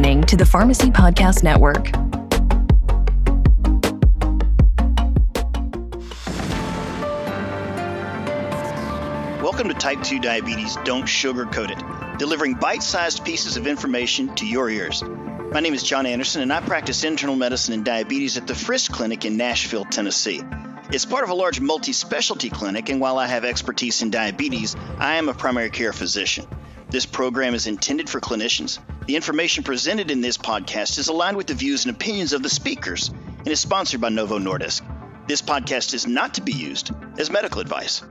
listening to the Pharmacy Podcast Network. Welcome to Type 2 Diabetes Don't Sugarcoat It, delivering bite sized pieces of information to your ears. My name is John Anderson, and I practice internal medicine and diabetes at the Frist Clinic in Nashville, Tennessee. It's part of a large multi specialty clinic, and while I have expertise in diabetes, I am a primary care physician. This program is intended for clinicians. The information presented in this podcast is aligned with the views and opinions of the speakers and is sponsored by Novo Nordisk. This podcast is not to be used as medical advice.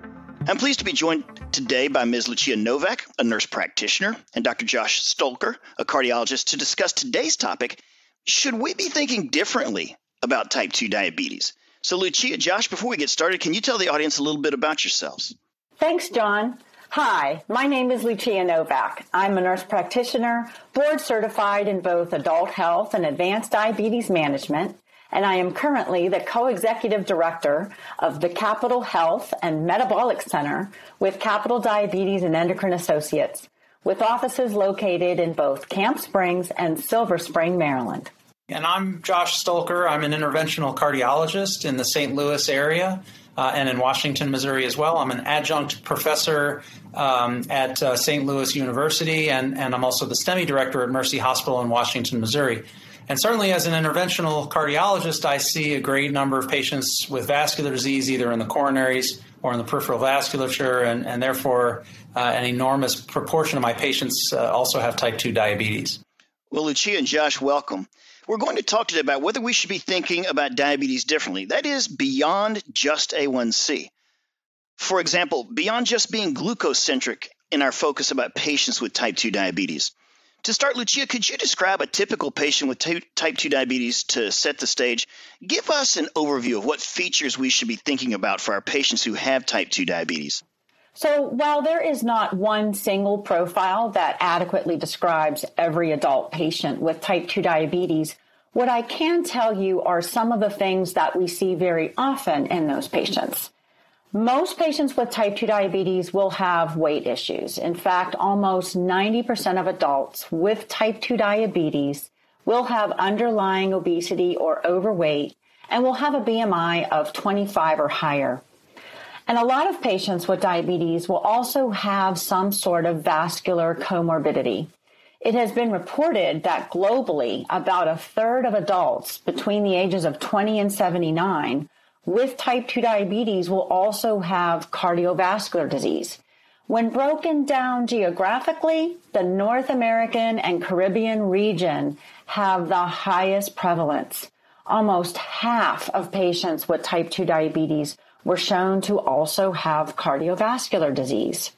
I'm pleased to be joined today by Ms. Lucia Novak, a nurse practitioner, and Dr. Josh Stolker, a cardiologist, to discuss today's topic Should we be thinking differently about type 2 diabetes? So, Lucia, Josh, before we get started, can you tell the audience a little bit about yourselves? Thanks, John. Hi, my name is Lucia Novak. I'm a nurse practitioner, board certified in both adult health and advanced diabetes management, and I am currently the co-executive director of the Capital Health and Metabolic Center with Capital Diabetes and Endocrine Associates, with offices located in both Camp Springs and Silver Spring, Maryland. And I'm Josh Stolker. I'm an interventional cardiologist in the St. Louis area uh, and in Washington, Missouri as well. I'm an adjunct professor um, at uh, St. Louis University, and, and I'm also the STEMI director at Mercy Hospital in Washington, Missouri. And certainly, as an interventional cardiologist, I see a great number of patients with vascular disease, either in the coronaries or in the peripheral vasculature, and, and therefore, uh, an enormous proportion of my patients uh, also have type 2 diabetes. Well, Lucia and Josh, welcome. We're going to talk today about whether we should be thinking about diabetes differently. That is, beyond just A1C. For example, beyond just being glucose centric in our focus about patients with type 2 diabetes. To start, Lucia, could you describe a typical patient with type 2 diabetes to set the stage? Give us an overview of what features we should be thinking about for our patients who have type 2 diabetes. So, while there is not one single profile that adequately describes every adult patient with type 2 diabetes, what I can tell you are some of the things that we see very often in those patients. Most patients with type 2 diabetes will have weight issues. In fact, almost 90% of adults with type 2 diabetes will have underlying obesity or overweight and will have a BMI of 25 or higher. And a lot of patients with diabetes will also have some sort of vascular comorbidity. It has been reported that globally, about a third of adults between the ages of 20 and 79 with type 2 diabetes will also have cardiovascular disease. When broken down geographically, the North American and Caribbean region have the highest prevalence. Almost half of patients with type 2 diabetes were shown to also have cardiovascular disease.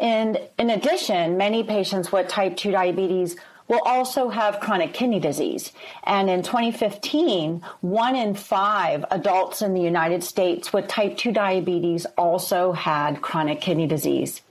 And in addition, many patients with type 2 diabetes will also have chronic kidney disease. And in 2015, one in five adults in the United States with type 2 diabetes also had chronic kidney disease.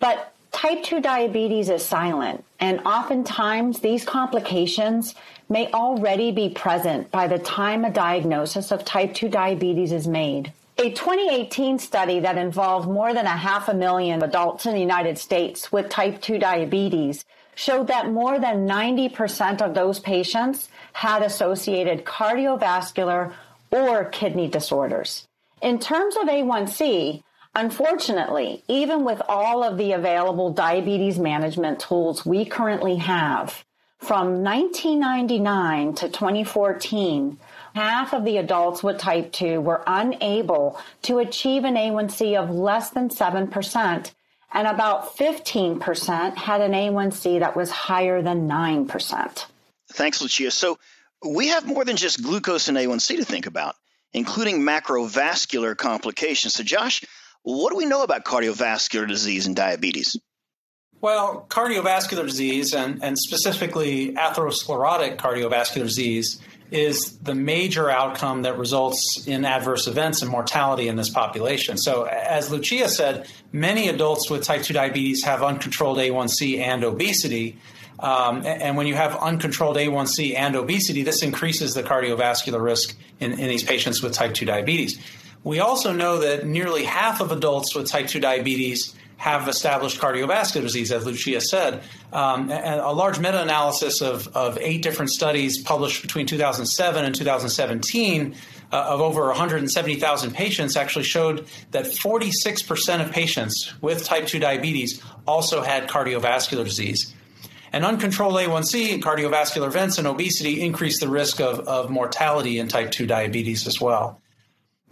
But type 2 diabetes is silent, and oftentimes these complications may already be present by the time a diagnosis of type 2 diabetes is made. A 2018 study that involved more than a half a million adults in the United States with type 2 diabetes showed that more than 90% of those patients had associated cardiovascular or kidney disorders. In terms of A1C, unfortunately, even with all of the available diabetes management tools we currently have, from 1999 to 2014, half of the adults with type 2 were unable to achieve an A1C of less than 7%, and about 15% had an A1C that was higher than 9%. Thanks, Lucia. So we have more than just glucose and A1C to think about, including macrovascular complications. So, Josh, what do we know about cardiovascular disease and diabetes? Well, cardiovascular disease, and, and specifically atherosclerotic cardiovascular disease, is the major outcome that results in adverse events and mortality in this population. So, as Lucia said, many adults with type 2 diabetes have uncontrolled A1C and obesity. Um, and when you have uncontrolled A1C and obesity, this increases the cardiovascular risk in, in these patients with type 2 diabetes. We also know that nearly half of adults with type 2 diabetes have established cardiovascular disease, as Lucia said. Um, and a large meta analysis of, of eight different studies published between 2007 and 2017 uh, of over 170,000 patients actually showed that 46% of patients with type 2 diabetes also had cardiovascular disease. And uncontrolled A1C, cardiovascular events, and obesity increase the risk of, of mortality in type 2 diabetes as well.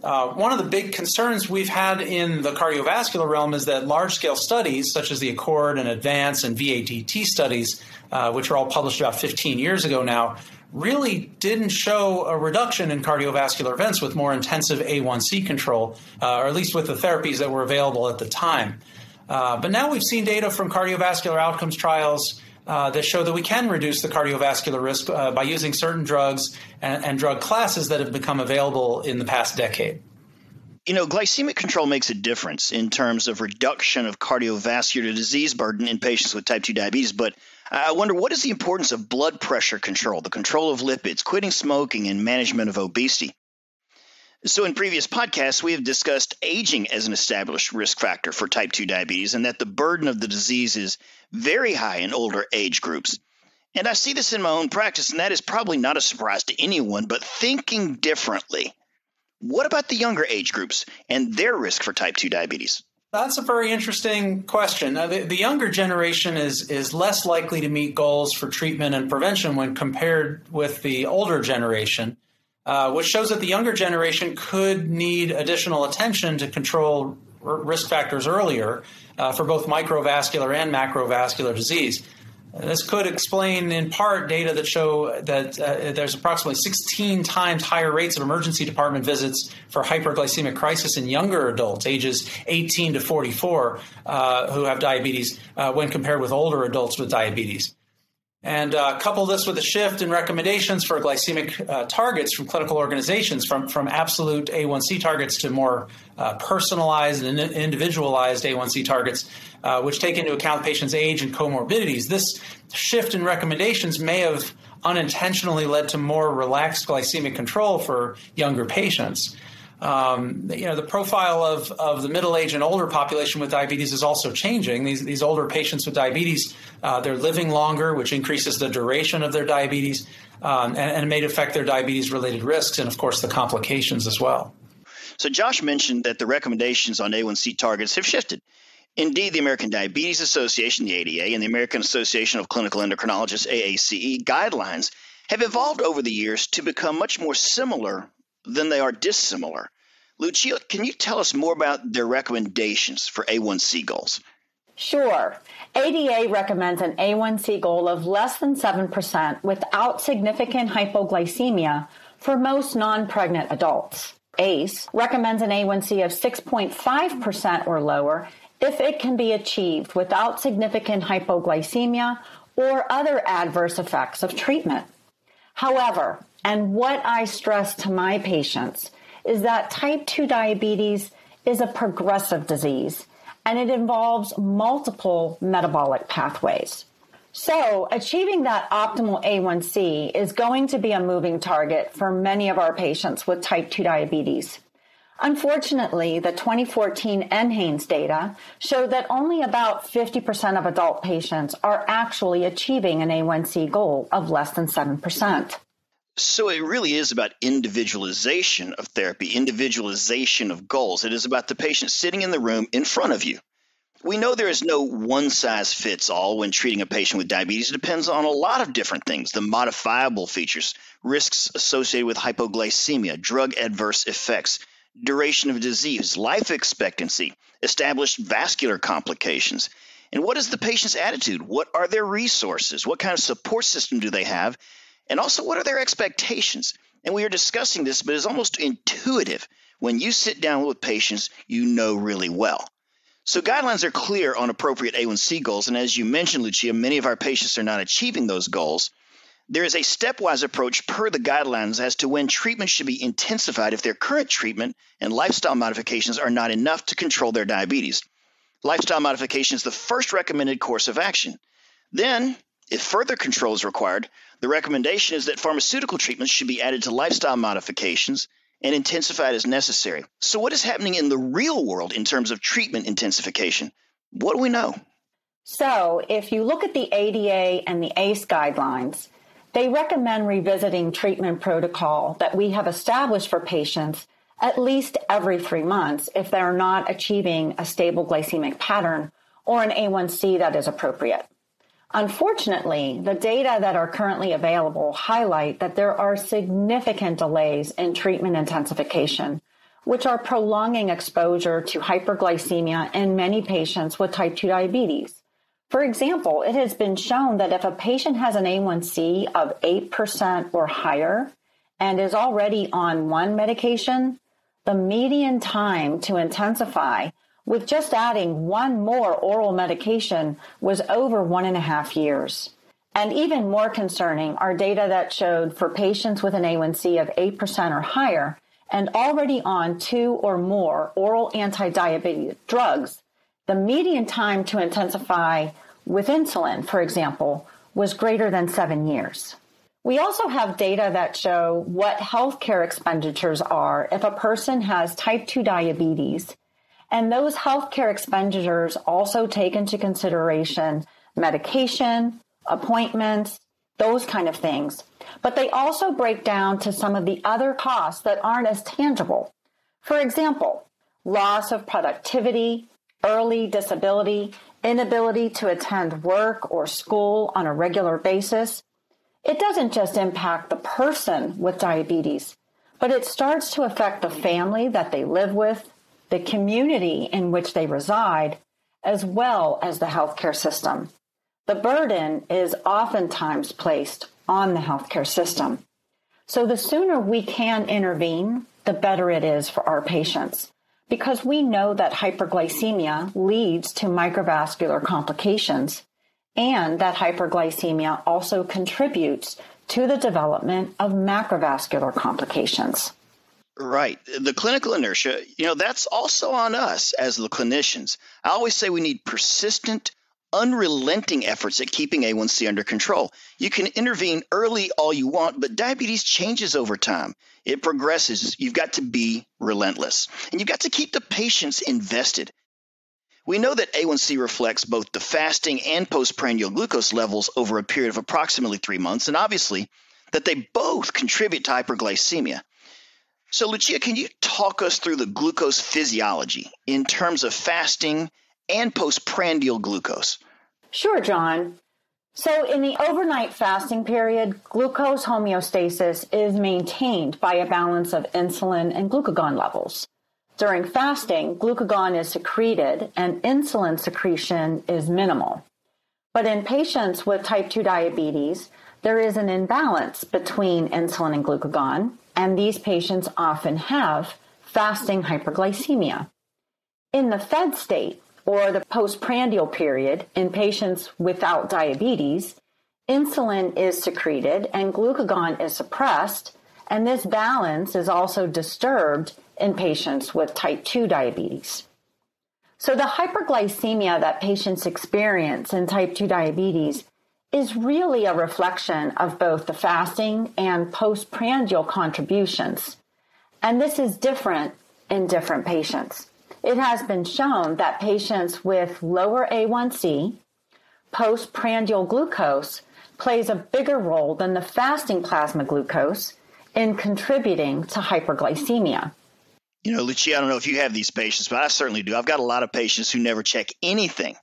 Uh, one of the big concerns we've had in the cardiovascular realm is that large scale studies, such as the ACCORD and ADVANCE and VADT studies, uh, which were all published about 15 years ago now, really didn't show a reduction in cardiovascular events with more intensive A1C control, uh, or at least with the therapies that were available at the time. Uh, but now we've seen data from cardiovascular outcomes trials uh, that show that we can reduce the cardiovascular risk uh, by using certain drugs and, and drug classes that have become available in the past decade. You know, glycemic control makes a difference in terms of reduction of cardiovascular disease burden in patients with type 2 diabetes. But I wonder what is the importance of blood pressure control, the control of lipids, quitting smoking, and management of obesity? So, in previous podcasts, we have discussed aging as an established risk factor for type 2 diabetes and that the burden of the disease is very high in older age groups. And I see this in my own practice, and that is probably not a surprise to anyone, but thinking differently. What about the younger age groups and their risk for type 2 diabetes? That's a very interesting question. the, the, younger generation is is less likely to meet goals for treatment and prevention when compared with the older generation. Uh, which shows that the younger generation could need additional attention to control risk factors earlier uh, for both microvascular and macrovascular disease. This could explain, in part, data that show that uh, there's approximately 16 times higher rates of emergency department visits for hyperglycemic crisis in younger adults, ages 18 to 44, uh, who have diabetes, uh, when compared with older adults with diabetes. And uh, couple this with a shift in recommendations for glycemic uh, targets from clinical organizations, from, from absolute A1C targets to more uh, personalized and individualized A1C targets, uh, which take into account patients' age and comorbidities. This shift in recommendations may have unintentionally led to more relaxed glycemic control for younger patients. Um, you know, the profile of, of the middle age and older population with diabetes is also changing. These, these older patients with diabetes, uh, they're living longer, which increases the duration of their diabetes, um, and, and may affect their diabetes related risks and, of course, the complications as well. So, Josh mentioned that the recommendations on A1C targets have shifted. Indeed, the American Diabetes Association, the ADA, and the American Association of Clinical Endocrinologists, AACE, guidelines have evolved over the years to become much more similar than they are dissimilar. Lucia, can you tell us more about their recommendations for A1C goals? Sure. ADA recommends an A1C goal of less than 7% without significant hypoglycemia for most non pregnant adults. ACE recommends an A1C of 6.5% or lower if it can be achieved without significant hypoglycemia or other adverse effects of treatment. However, and what I stress to my patients is that type 2 diabetes is a progressive disease and it involves multiple metabolic pathways. So, achieving that optimal A1C is going to be a moving target for many of our patients with type 2 diabetes. Unfortunately, the 2014 NHANES data showed that only about 50% of adult patients are actually achieving an A1C goal of less than 7%. So it really is about individualization of therapy, individualization of goals. It is about the patient sitting in the room in front of you. We know there is no one size fits all when treating a patient with diabetes. It depends on a lot of different things the modifiable features, risks associated with hypoglycemia, drug adverse effects, duration of disease, life expectancy, established vascular complications. And what is the patient's attitude? What are their resources? What kind of support system do they have? And also, what are their expectations? And we are discussing this, but it's almost intuitive. When you sit down with patients you know really well. So, guidelines are clear on appropriate A1C goals. And as you mentioned, Lucia, many of our patients are not achieving those goals. There is a stepwise approach per the guidelines as to when treatment should be intensified if their current treatment and lifestyle modifications are not enough to control their diabetes. Lifestyle modification is the first recommended course of action. Then, if further control is required, the recommendation is that pharmaceutical treatments should be added to lifestyle modifications and intensified as necessary. So, what is happening in the real world in terms of treatment intensification? What do we know? So, if you look at the ADA and the ACE guidelines, they recommend revisiting treatment protocol that we have established for patients at least every three months if they're not achieving a stable glycemic pattern or an A1C that is appropriate. Unfortunately, the data that are currently available highlight that there are significant delays in treatment intensification, which are prolonging exposure to hyperglycemia in many patients with type 2 diabetes. For example, it has been shown that if a patient has an A1C of 8% or higher and is already on one medication, the median time to intensify with just adding one more oral medication was over one and a half years. And even more concerning are data that showed for patients with an A1C of 8% or higher and already on two or more oral anti-diabetic drugs, the median time to intensify with insulin, for example, was greater than seven years. We also have data that show what healthcare expenditures are if a person has type 2 diabetes and those healthcare expenditures also take into consideration medication, appointments, those kind of things. But they also break down to some of the other costs that aren't as tangible. For example, loss of productivity, early disability, inability to attend work or school on a regular basis. It doesn't just impact the person with diabetes, but it starts to affect the family that they live with, the community in which they reside, as well as the healthcare system. The burden is oftentimes placed on the healthcare system. So the sooner we can intervene, the better it is for our patients because we know that hyperglycemia leads to microvascular complications and that hyperglycemia also contributes to the development of macrovascular complications. Right. The clinical inertia, you know, that's also on us as the clinicians. I always say we need persistent, unrelenting efforts at keeping A1C under control. You can intervene early all you want, but diabetes changes over time. It progresses. You've got to be relentless. And you've got to keep the patients invested. We know that A1C reflects both the fasting and postprandial glucose levels over a period of approximately three months, and obviously that they both contribute to hyperglycemia. So, Lucia, can you talk us through the glucose physiology in terms of fasting and postprandial glucose? Sure, John. So, in the overnight fasting period, glucose homeostasis is maintained by a balance of insulin and glucagon levels. During fasting, glucagon is secreted and insulin secretion is minimal. But in patients with type 2 diabetes, there is an imbalance between insulin and glucagon, and these patients often have fasting hyperglycemia. In the fed state, or the postprandial period, in patients without diabetes, insulin is secreted and glucagon is suppressed, and this balance is also disturbed in patients with type 2 diabetes. So, the hyperglycemia that patients experience in type 2 diabetes is really a reflection of both the fasting and postprandial contributions. And this is different in different patients. It has been shown that patients with lower A1C, postprandial glucose, plays a bigger role than the fasting plasma glucose in contributing to hyperglycemia. You know, Lucia, I don't know if you have these patients, but I certainly do. I've got a lot of patients who never check anything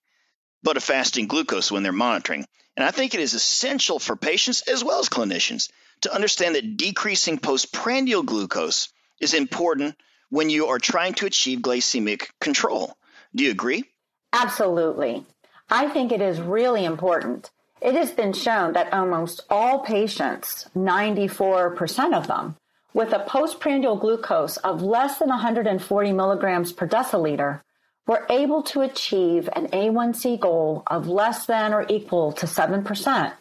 but a fasting glucose when they're monitoring. And I think it is essential for patients as well as clinicians to understand that decreasing postprandial glucose is important when you are trying to achieve glycemic control. Do you agree? Absolutely. I think it is really important. It has been shown that almost all patients, 94% of them, with a postprandial glucose of less than 140 milligrams per deciliter were able to achieve an A1C goal of less than or equal to 7%.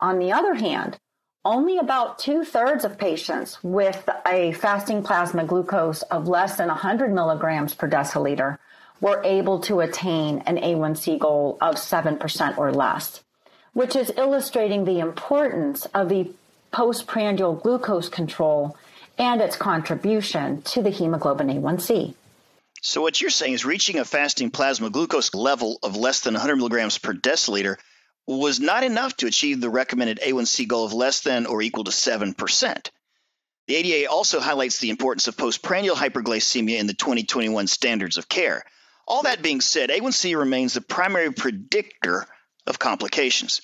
On the other hand, only about two thirds of patients with a fasting plasma glucose of less than 100 milligrams per deciliter were able to attain an A1C goal of 7% or less, which is illustrating the importance of the postprandial glucose control and its contribution to the hemoglobin A1C. So, what you're saying is reaching a fasting plasma glucose level of less than 100 milligrams per deciliter was not enough to achieve the recommended A1C goal of less than or equal to 7%. The ADA also highlights the importance of postprandial hyperglycemia in the 2021 standards of care. All that being said, A1C remains the primary predictor of complications.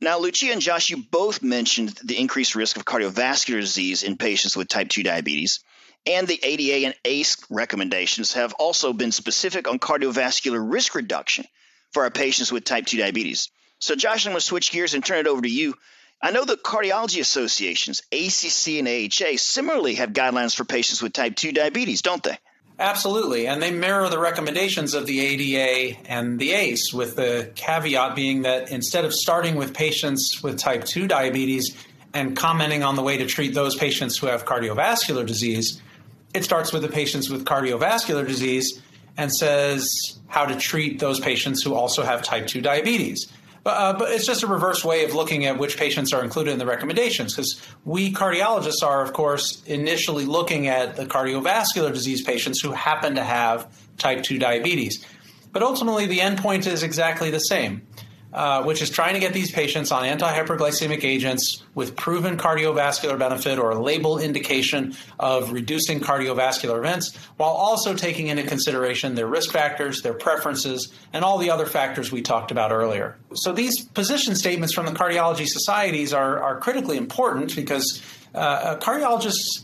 Now, Lucia and Josh, you both mentioned the increased risk of cardiovascular disease in patients with type 2 diabetes. And the ADA and ACE recommendations have also been specific on cardiovascular risk reduction for our patients with type 2 diabetes. So, Josh, I'm going to switch gears and turn it over to you. I know the cardiology associations, ACC and AHA, similarly have guidelines for patients with type 2 diabetes, don't they? Absolutely. And they mirror the recommendations of the ADA and the ACE, with the caveat being that instead of starting with patients with type 2 diabetes and commenting on the way to treat those patients who have cardiovascular disease, it starts with the patients with cardiovascular disease and says how to treat those patients who also have type 2 diabetes. But, uh, but it's just a reverse way of looking at which patients are included in the recommendations because we cardiologists are, of course, initially looking at the cardiovascular disease patients who happen to have type 2 diabetes. But ultimately, the endpoint is exactly the same. Uh, which is trying to get these patients on anti-hyperglycemic agents with proven cardiovascular benefit or a label indication of reducing cardiovascular events, while also taking into consideration their risk factors, their preferences, and all the other factors we talked about earlier. So these position statements from the cardiology societies are, are critically important because uh, cardiologists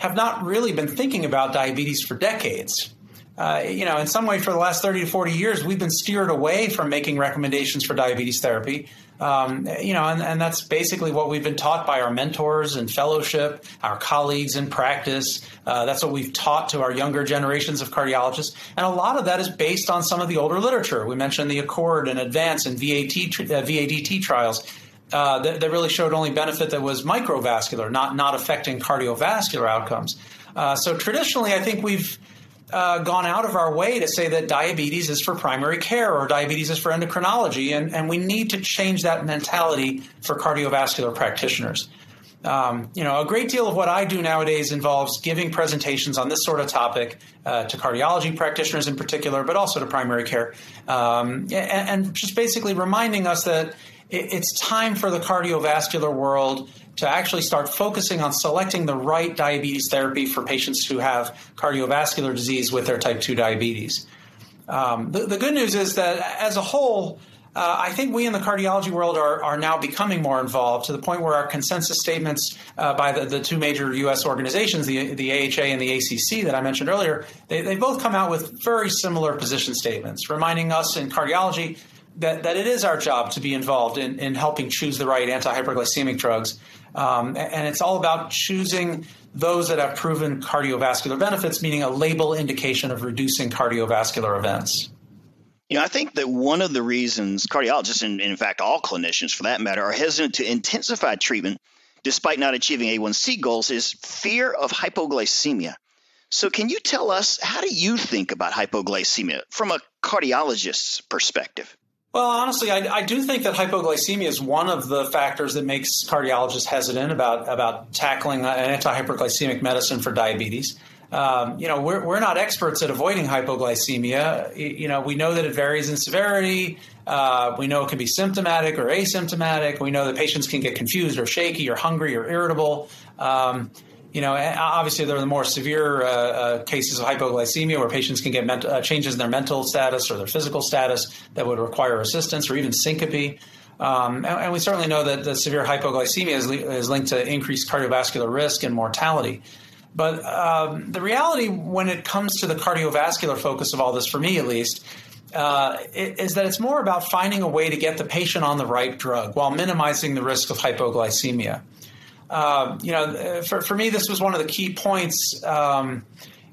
have not really been thinking about diabetes for decades uh, you know, in some way, for the last 30 to 40 years, we've been steered away from making recommendations for diabetes therapy. Um, you know, and, and, that's basically what we've been taught by our mentors and fellowship, our colleagues in practice. Uh, that's what we've taught to our younger generations of cardiologists. And a lot of that is based on some of the older literature. We mentioned the Accord and Advance and VAT, uh, VADT trials. Uh, that, that, really showed only benefit that was microvascular, not not affecting cardiovascular outcomes. Uh, so traditionally, I think we've uh, gone out of our way to say that diabetes is for primary care or diabetes is for endocrinology, and, and we need to change that mentality for cardiovascular practitioners. Um, you know, a great deal of what I do nowadays involves giving presentations on this sort of topic uh, to cardiology practitioners in particular, but also to primary care, um, and, and, just basically reminding us that it, it's time for the cardiovascular world to actually start focusing on selecting the right diabetes therapy for patients who have cardiovascular disease with their type 2 diabetes. Um, the, the, good news is that as a whole, uh, I think we in the cardiology world are, are now becoming more involved to the point where our consensus statements uh, by the, the two major U.S. organizations, the, the AHA and the ACC that I mentioned earlier, they, they both come out with very similar position statements, reminding us in cardiology that, that it is our job to be involved in, in helping choose the right anti-hyperglycemic drugs um, and it's all about choosing those that have proven cardiovascular benefits, meaning a label indication of reducing cardiovascular events. You know, I think that one of the reasons cardiologists, and in fact all clinicians for that matter, are hesitant to intensify treatment despite not achieving A1C goals is fear of hypoglycemia. So, can you tell us how do you think about hypoglycemia from a cardiologist's perspective? Well, honestly, I, I, do think that hypoglycemia is one of the factors that makes cardiologists hesitant about about tackling an antihyperglycemic medicine for diabetes. Um, you know, we're, we're not experts at avoiding hypoglycemia. You know, we know that it varies in severity. Uh, we know it can be symptomatic or asymptomatic. We know that patients can get confused or shaky or hungry or irritable. Um, you know, obviously there are the more severe uh, uh, cases of hypoglycemia where patients can get uh, changes in their mental status or their physical status that would require assistance or even syncope. Um, and, and, we certainly know that the severe hypoglycemia is, is, linked to increased cardiovascular risk and mortality. But um, the reality when it comes to the cardiovascular focus of all this, for me at least, uh, is that it's more about finding a way to get the patient on the right drug while minimizing the risk of hypoglycemia. Um, you know, for, for me, this was one of the key points. Um,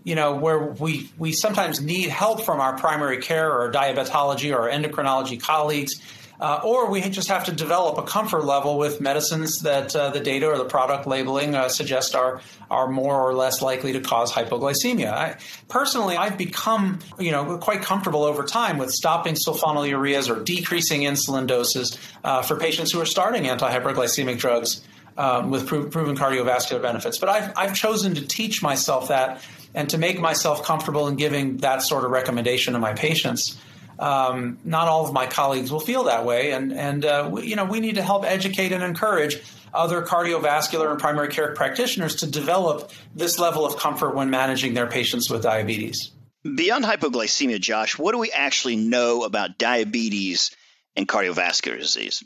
you know, where we we sometimes need help from our primary care or diabetology or endocrinology colleagues, uh, or we just have to develop a comfort level with medicines that uh, the data or the product labeling uh, suggest are are more or less likely to cause hypoglycemia. I, personally, I've become you know quite comfortable over time with stopping sulfonylureas or decreasing insulin doses uh, for patients who are starting anti-hyperglycemic drugs um, with pro- proven cardiovascular benefits. But I've, I've chosen to teach myself that and to make myself comfortable in giving that sort of recommendation to my patients. Um, not all of my colleagues will feel that way, and and uh, we, you know we need to help educate and encourage other cardiovascular and primary care practitioners to develop this level of comfort when managing their patients with diabetes. Beyond hypoglycemia, Josh, what do we actually know about diabetes and cardiovascular disease?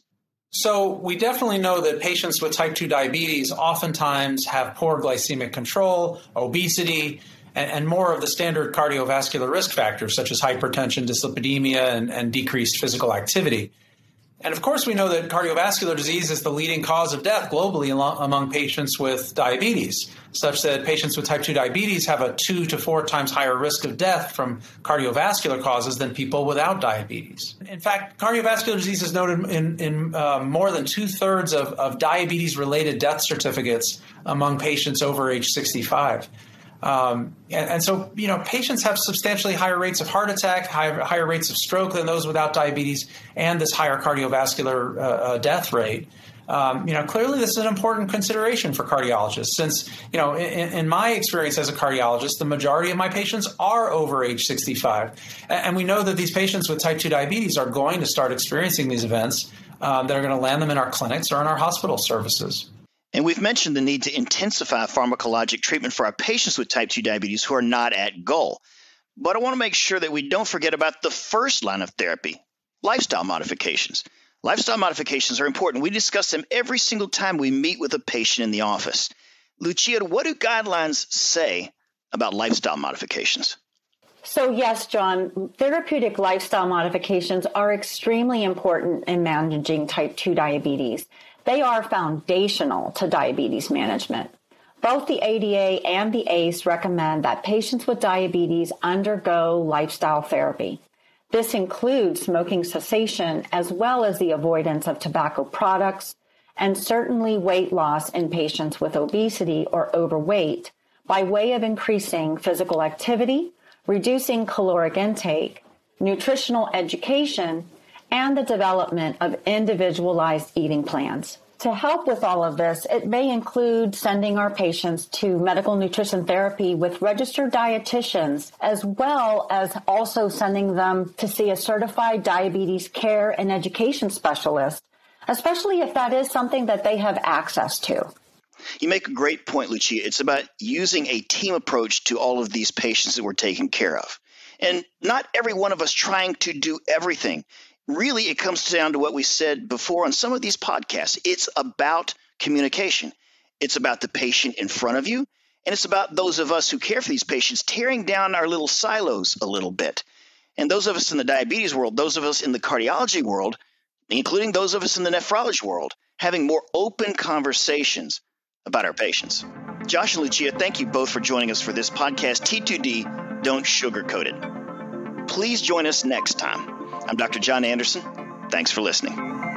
So, we definitely know that patients with type 2 diabetes oftentimes have poor glycemic control, obesity, and, and more of the standard cardiovascular risk factors such as hypertension, dyslipidemia, and, and decreased physical activity. And of course, we know that cardiovascular disease is the leading cause of death globally among patients with diabetes, such that patients with type 2 diabetes have a two to four times higher risk of death from cardiovascular causes than people without diabetes. In fact, cardiovascular disease is noted in, in uh, more than two thirds of, of diabetes related death certificates among patients over age 65. Um, and, and, so, you know, patients have substantially higher rates of heart attack, higher, higher rates of stroke than those without diabetes, and this higher cardiovascular uh, uh, death rate. Um, you know, clearly this is an important consideration for cardiologists since, you know, in, in, my experience as a cardiologist, the majority of my patients are over age 65. And we know that these patients with type 2 diabetes are going to start experiencing these events um, that are going to land them in our clinics or in our hospital services. And we've mentioned the need to intensify pharmacologic treatment for our patients with type 2 diabetes who are not at goal. But I want to make sure that we don't forget about the first line of therapy lifestyle modifications. Lifestyle modifications are important. We discuss them every single time we meet with a patient in the office. Lucia, what do guidelines say about lifestyle modifications? So, yes, John, therapeutic lifestyle modifications are extremely important in managing type 2 diabetes. They are foundational to diabetes management. Both the ADA and the ACE recommend that patients with diabetes undergo lifestyle therapy. This includes smoking cessation as well as the avoidance of tobacco products and certainly weight loss in patients with obesity or overweight by way of increasing physical activity, reducing caloric intake, nutritional education, and the development of individualized eating plans. To help with all of this, it may include sending our patients to medical nutrition therapy with registered dietitians, as well as also sending them to see a certified diabetes care and education specialist, especially if that is something that they have access to. You make a great point, Lucia. It's about using a team approach to all of these patients that we're taking care of. And not every one of us trying to do everything really it comes down to what we said before on some of these podcasts. It's about communication. It's about the patient in front of you, and it's about those of us who care for these patients tearing down our little silos a little bit. And those of us in the diabetes world, those of us in the cardiology world, including those of us in the nephrology world, having more open conversations about our patients. Josh and Lucia, thank you both for joining us for this podcast, T2D Don't Sugarcoat It. Please join us next time I'm Dr. John Anderson. Thanks for listening.